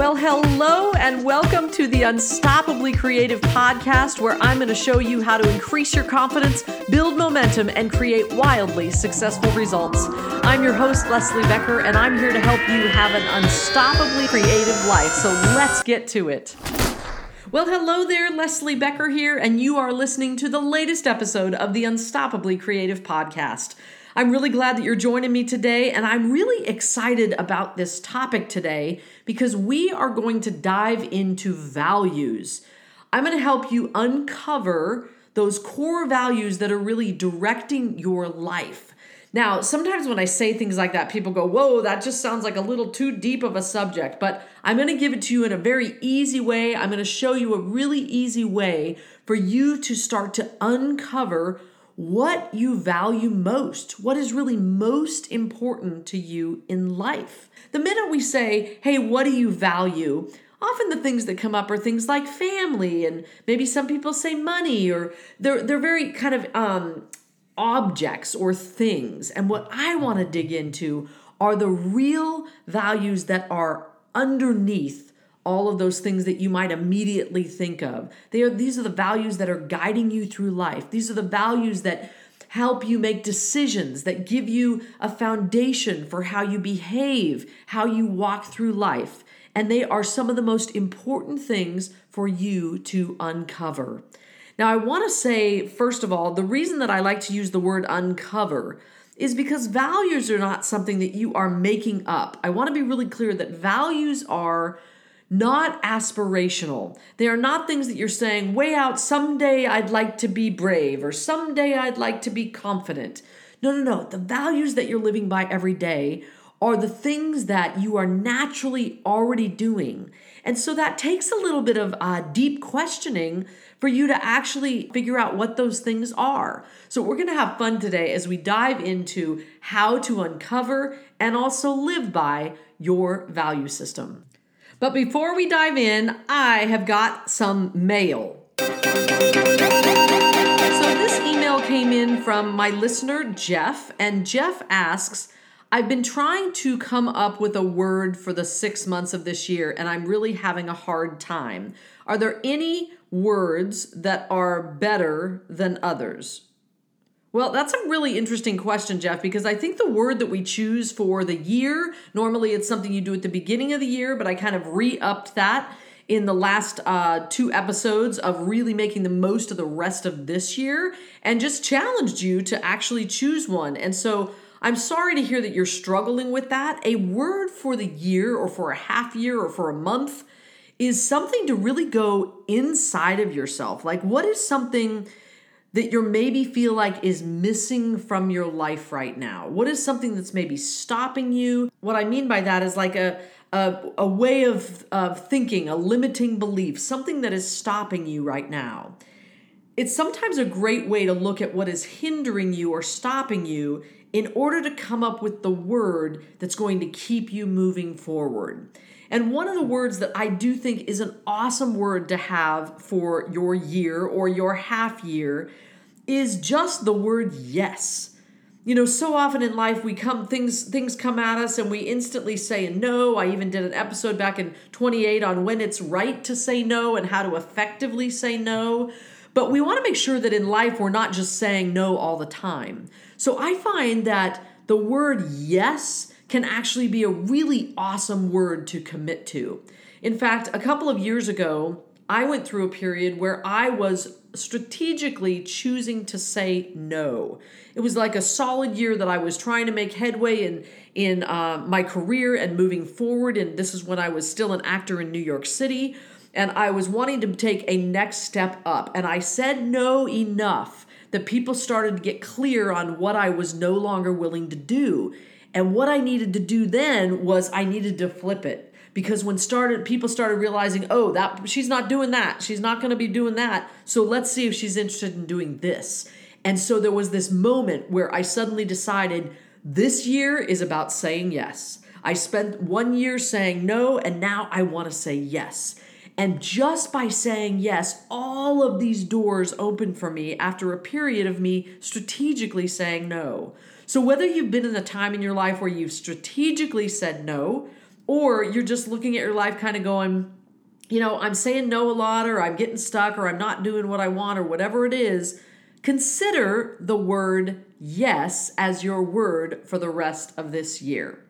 Well, hello and welcome to the Unstoppably Creative podcast, where I'm going to show you how to increase your confidence, build momentum, and create wildly successful results. I'm your host, Leslie Becker, and I'm here to help you have an unstoppably creative life. So let's get to it. Well, hello there, Leslie Becker here, and you are listening to the latest episode of the Unstoppably Creative podcast. I'm really glad that you're joining me today, and I'm really excited about this topic today because we are going to dive into values. I'm going to help you uncover those core values that are really directing your life. Now, sometimes when I say things like that, people go, Whoa, that just sounds like a little too deep of a subject. But I'm going to give it to you in a very easy way. I'm going to show you a really easy way for you to start to uncover what you value most, what is really most important to you in life. The minute we say, hey, what do you value? Often the things that come up are things like family, and maybe some people say money, or they're, they're very kind of um, objects or things. And what I want to dig into are the real values that are underneath all of those things that you might immediately think of. They are these are the values that are guiding you through life. These are the values that help you make decisions that give you a foundation for how you behave, how you walk through life. And they are some of the most important things for you to uncover. Now, I want to say, first of all, the reason that I like to use the word uncover is because values are not something that you are making up. I want to be really clear that values are not aspirational. They are not things that you're saying way out, someday I'd like to be brave or someday I'd like to be confident. No, no, no. The values that you're living by every day are the things that you are naturally already doing. And so that takes a little bit of uh, deep questioning for you to actually figure out what those things are. So, we're gonna have fun today as we dive into how to uncover and also live by your value system. But before we dive in, I have got some mail. So this email came in from my listener, Jeff, and Jeff asks, I've been trying to come up with a word for the six months of this year, and I'm really having a hard time. Are there any words that are better than others? Well, that's a really interesting question, Jeff, because I think the word that we choose for the year, normally it's something you do at the beginning of the year, but I kind of re upped that in the last uh, two episodes of really making the most of the rest of this year and just challenged you to actually choose one. And so I'm sorry to hear that you're struggling with that. A word for the year or for a half year or for a month is something to really go inside of yourself. Like, what is something that you're maybe feel like is missing from your life right now? What is something that's maybe stopping you? What I mean by that is like a a, a way of, of thinking, a limiting belief, something that is stopping you right now. It's sometimes a great way to look at what is hindering you or stopping you in order to come up with the word that's going to keep you moving forward. And one of the words that I do think is an awesome word to have for your year or your half year is just the word yes. You know, so often in life we come things things come at us and we instantly say no. I even did an episode back in 28 on when it's right to say no and how to effectively say no. But we want to make sure that in life we're not just saying no all the time. So I find that the word yes can actually be a really awesome word to commit to. In fact, a couple of years ago, I went through a period where I was strategically choosing to say no. It was like a solid year that I was trying to make headway in in uh, my career and moving forward. And this is when I was still an actor in New York City, and I was wanting to take a next step up. And I said no enough that people started to get clear on what I was no longer willing to do. And what I needed to do then was I needed to flip it because when started people started realizing, "Oh, that she's not doing that. She's not going to be doing that. So let's see if she's interested in doing this." And so there was this moment where I suddenly decided this year is about saying yes. I spent 1 year saying no and now I want to say yes. And just by saying yes, all of these doors opened for me after a period of me strategically saying no. So, whether you've been in a time in your life where you've strategically said no, or you're just looking at your life kind of going, you know, I'm saying no a lot, or I'm getting stuck, or I'm not doing what I want, or whatever it is, consider the word yes as your word for the rest of this year.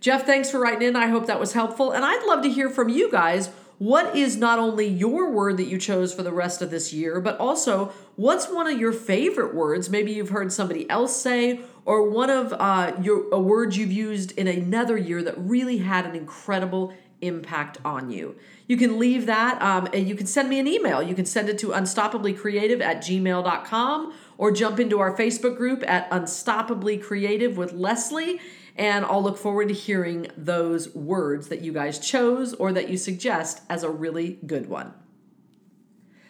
Jeff, thanks for writing in. I hope that was helpful. And I'd love to hear from you guys. What is not only your word that you chose for the rest of this year, but also what's one of your favorite words? Maybe you've heard somebody else say, or one of uh, your a word you've used in another year that really had an incredible impact on you. You can leave that um, and you can send me an email. You can send it to unstoppablycreative at gmail.com or jump into our Facebook group at Unstoppably Creative with Leslie. And I'll look forward to hearing those words that you guys chose or that you suggest as a really good one.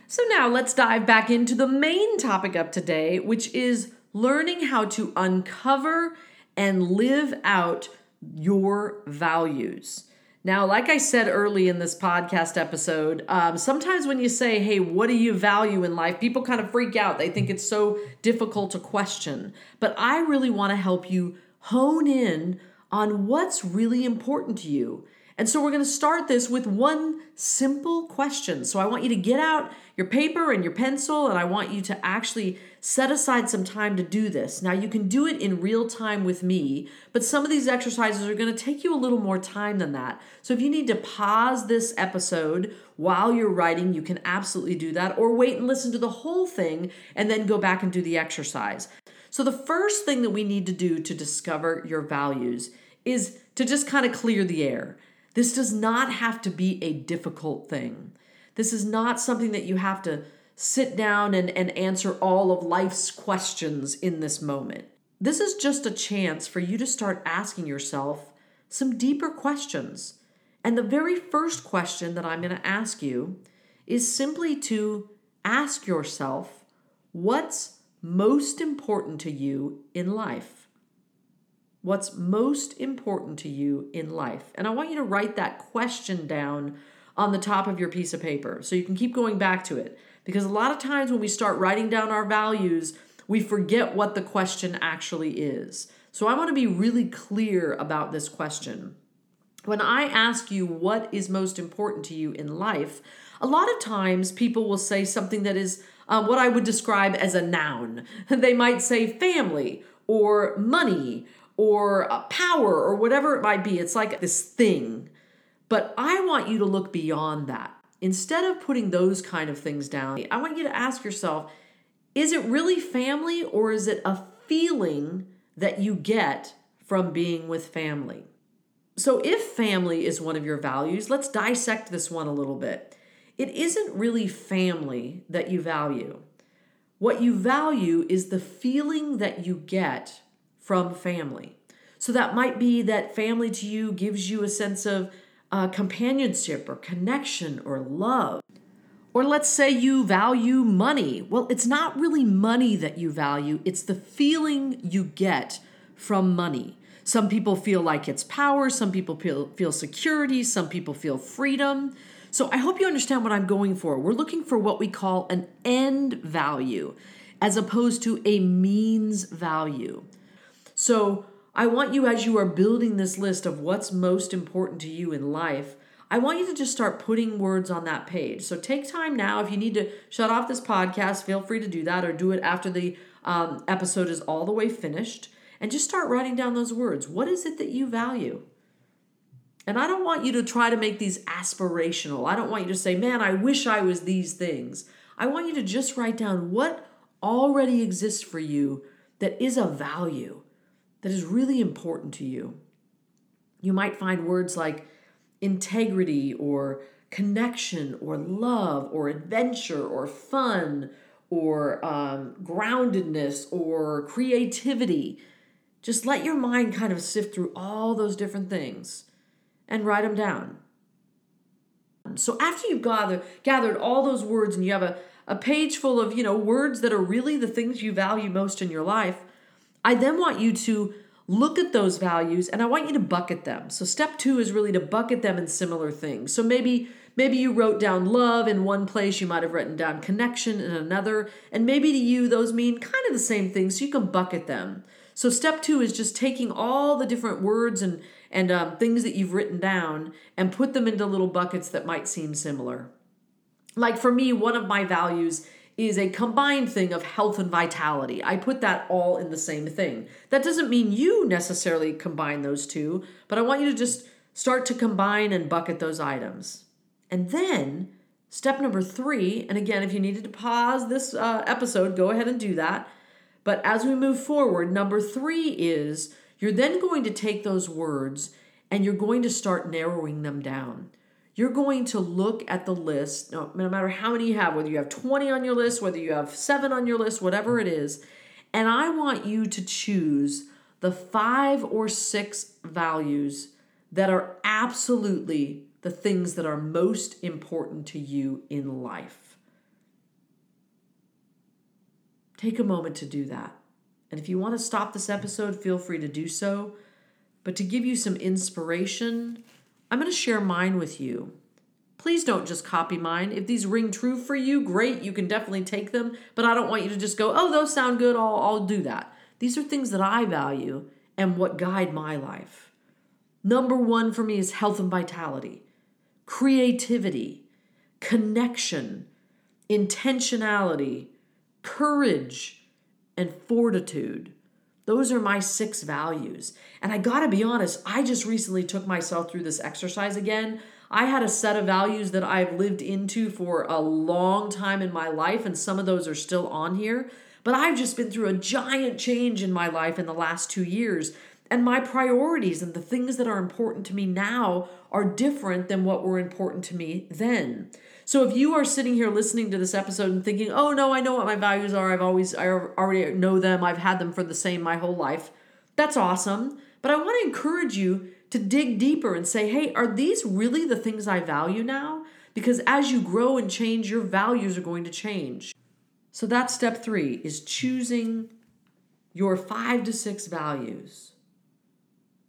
So now let's dive back into the main topic of today, which is learning how to uncover and live out your values. Now, like I said early in this podcast episode, um, sometimes when you say, hey, what do you value in life? People kind of freak out. They think it's so difficult to question. But I really want to help you hone in on what's really important to you. And so we're going to start this with one simple question. So I want you to get out your paper and your pencil, and I want you to actually set aside some time to do this. Now, you can do it in real time with me, but some of these exercises are going to take you a little more time than that. So if you need to pause this episode while you're writing, you can absolutely do that, or wait and listen to the whole thing and then go back and do the exercise. So, the first thing that we need to do to discover your values is to just kind of clear the air. This does not have to be a difficult thing. This is not something that you have to sit down and, and answer all of life's questions in this moment. This is just a chance for you to start asking yourself some deeper questions. And the very first question that I'm going to ask you is simply to ask yourself what's most important to you in life? What's most important to you in life. And I want you to write that question down on the top of your piece of paper so you can keep going back to it. Because a lot of times when we start writing down our values, we forget what the question actually is. So I want to be really clear about this question. When I ask you what is most important to you in life, a lot of times people will say something that is um, what I would describe as a noun. They might say family or money or power or whatever it might be. It's like this thing. But I want you to look beyond that. Instead of putting those kind of things down, I want you to ask yourself is it really family or is it a feeling that you get from being with family? So, if family is one of your values, let's dissect this one a little bit. It isn't really family that you value. What you value is the feeling that you get from family. So that might be that family to you gives you a sense of uh, companionship or connection or love. Or let's say you value money. Well, it's not really money that you value, it's the feeling you get from money. Some people feel like it's power, some people feel, feel security, some people feel freedom. So I hope you understand what I'm going for. We're looking for what we call an end value as opposed to a means value. So I want you, as you are building this list of what's most important to you in life, I want you to just start putting words on that page. So take time now. If you need to shut off this podcast, feel free to do that or do it after the um, episode is all the way finished and just start writing down those words. What is it that you value? And I don't want you to try to make these aspirational. I don't want you to say, man, I wish I was these things. I want you to just write down what already exists for you that is a value that is really important to you. You might find words like integrity or connection or love or adventure or fun or um, groundedness or creativity. Just let your mind kind of sift through all those different things and write them down. So after you've gathered, gathered all those words and you have a, a page full of, you know, words that are really the things you value most in your life, I then want you to look at those values and I want you to bucket them. So step 2 is really to bucket them in similar things. So maybe maybe you wrote down love in one place, you might have written down connection in another, and maybe to you those mean kind of the same thing, so you can bucket them. So step two is just taking all the different words and and um, things that you've written down and put them into little buckets that might seem similar. Like for me, one of my values is a combined thing of health and vitality. I put that all in the same thing. That doesn't mean you necessarily combine those two, but I want you to just start to combine and bucket those items. And then step number three, and again, if you needed to pause this uh, episode, go ahead and do that. But as we move forward, number three is you're then going to take those words and you're going to start narrowing them down. You're going to look at the list, no, matter how many you have, whether you have 20 on your list, whether you have seven on your list, whatever it is, and I want you to choose the five or six values that are absolutely the things that are most important to you in life. Take a moment to do that. And if you want to stop this episode, feel free to do so. But to give you some inspiration, I'm going to share mine with you. Please don't just copy mine. If these ring true for you, great, you can definitely take them. But I don't want you to just go, oh, those sound good, I'll, I'll do that. These are things that I value and what guide my life. Number one for me is health and vitality, creativity, connection, intentionality, courage, and fortitude. Those are my six values. And I gotta be honest, I just recently took myself through this exercise again. I had a set of values that I've lived into for a long time in my life, and some of those are still on here. But I've just been through a giant change in my life in the last two years. And my priorities and the things that are important to me now are different than what were important to me then. So if you are sitting here listening to this episode and thinking, "Oh no, I know what my values are. I've always I already know them. I've had them for the same my whole life." That's awesome. But I want to encourage you to dig deeper and say, "Hey, are these really the things I value now?" Because as you grow and change, your values are going to change. So that's step 3 is choosing your 5 to 6 values.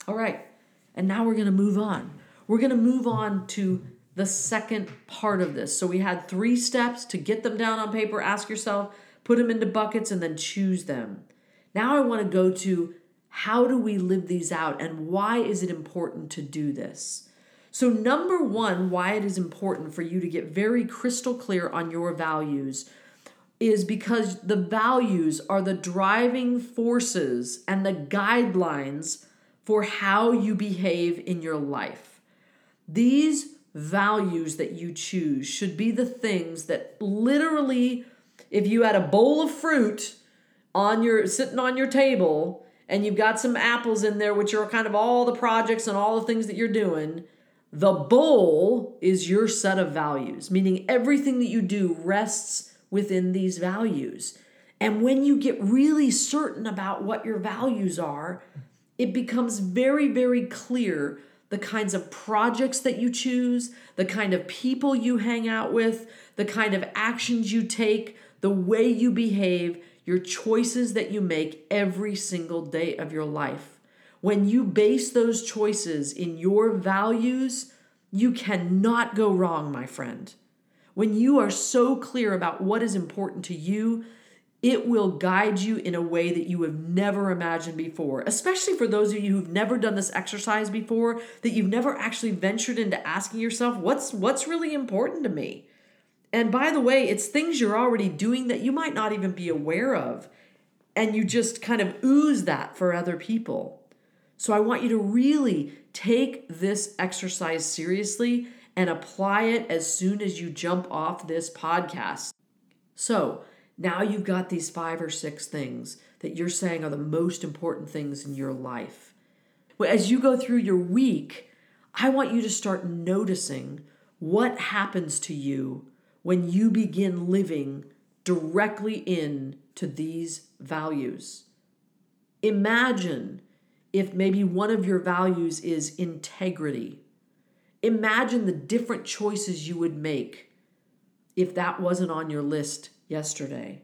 All right. And now we're going to move on. We're going to move on to the second part of this. So we had three steps to get them down on paper, ask yourself, put them into buckets, and then choose them. Now I want to go to how do we live these out and why is it important to do this? So, number one, why it is important for you to get very crystal clear on your values is because the values are the driving forces and the guidelines for how you behave in your life. These values that you choose should be the things that literally if you had a bowl of fruit on your sitting on your table and you've got some apples in there which are kind of all the projects and all the things that you're doing the bowl is your set of values meaning everything that you do rests within these values. And when you get really certain about what your values are it becomes very very clear the kinds of projects that you choose, the kind of people you hang out with, the kind of actions you take, the way you behave, your choices that you make every single day of your life. When you base those choices in your values, you cannot go wrong, my friend. When you are so clear about what is important to you, it will guide you in a way that you have never imagined before, especially for those of you who've never done this exercise before, that you've never actually ventured into asking yourself, what's what's really important to me? And by the way, it's things you're already doing that you might not even be aware of, and you just kind of ooze that for other people. So I want you to really take this exercise seriously and apply it as soon as you jump off this podcast. So, now you've got these five or six things that you're saying are the most important things in your life. As you go through your week, I want you to start noticing what happens to you when you begin living directly in to these values. Imagine if maybe one of your values is integrity. Imagine the different choices you would make if that wasn't on your list yesterday.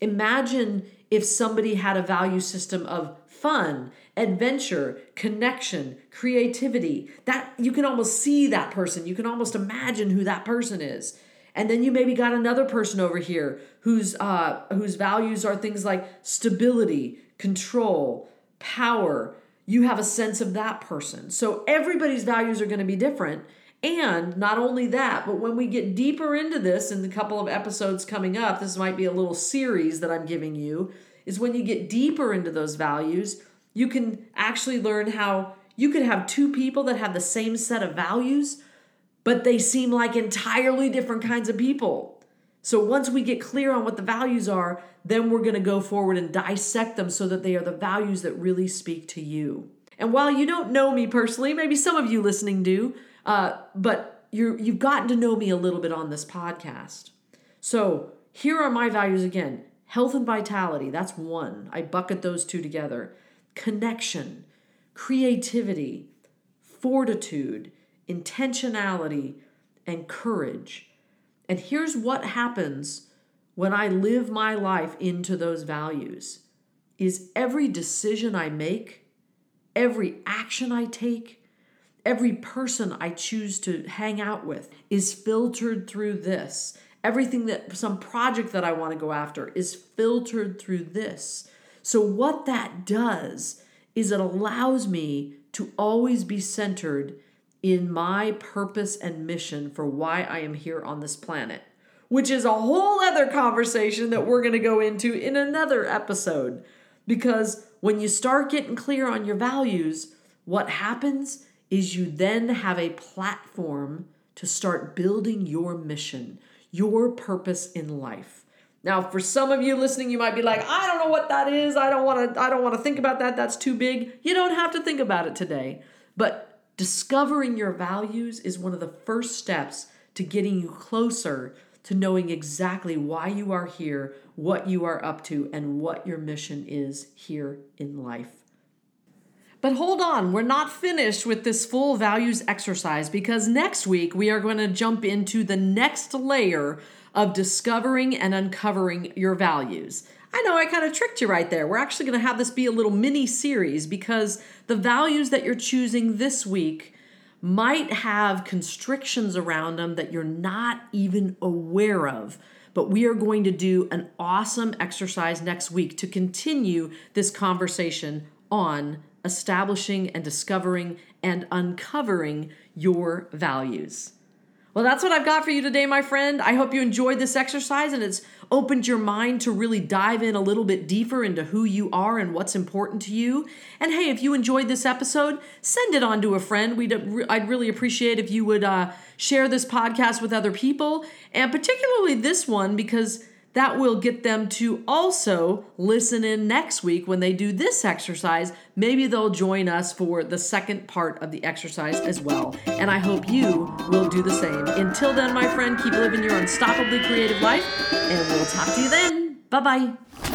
Imagine if somebody had a value system of fun, adventure, connection, creativity. That you can almost see that person. You can almost imagine who that person is. And then you maybe got another person over here whose uh, whose values are things like stability, control, power, you have a sense of that person. So everybody's values are going to be different. And not only that, but when we get deeper into this in the couple of episodes coming up, this might be a little series that I'm giving you, is when you get deeper into those values, you can actually learn how you could have two people that have the same set of values, but they seem like entirely different kinds of people. So once we get clear on what the values are, then we're going to go forward and dissect them so that they are the values that really speak to you. And while you don't know me personally, maybe some of you listening do, uh, but you're, you've gotten to know me a little bit on this podcast. So here are my values again health and vitality, that's one. I bucket those two together. Connection, creativity, fortitude, intentionality, and courage. And here's what happens when I live my life into those values is every decision I make, every action I take, every person I choose to hang out with is filtered through this. Everything that some project that I want to go after is filtered through this. So what that does is it allows me to always be centered in my purpose and mission for why I am here on this planet, which is a whole other conversation that we're going to go into in another episode. Because when you start getting clear on your values, what happens is you then have a platform to start building your mission, your purpose in life. Now, for some of you listening, you might be like, I don't know what that is. I don't want to I don't want to think about that. That's too big. You don't have to think about it today. But discovering your values is one of the first steps to getting you closer to knowing exactly why you are here, what you are up to, and what your mission is here in life. But hold on, we're not finished with this full values exercise because next week we are going to jump into the next layer of discovering and uncovering your values. I know I kind of tricked you right there. We're actually going to have this be a little mini series because the values that you're choosing this week might have constrictions around them that you're not even aware of. But we are going to do an awesome exercise next week to continue this conversation on establishing and discovering and uncovering your values. Well, that's what I've got for you today, my friend. I hope you enjoyed this exercise and it's opened your mind to really dive in a little bit deeper into who you are and what's important to you. And hey, if you enjoyed this episode, send it on to a friend. We'd I'd really appreciate if you would uh, share this podcast with other people, and particularly this one because that will get them to also listen in next week when they do this exercise. Maybe they'll join us for the second part of the exercise as well. And I hope you will do the same. Until then, my friend, keep living your unstoppably creative life, and we'll talk to you then. Bye bye.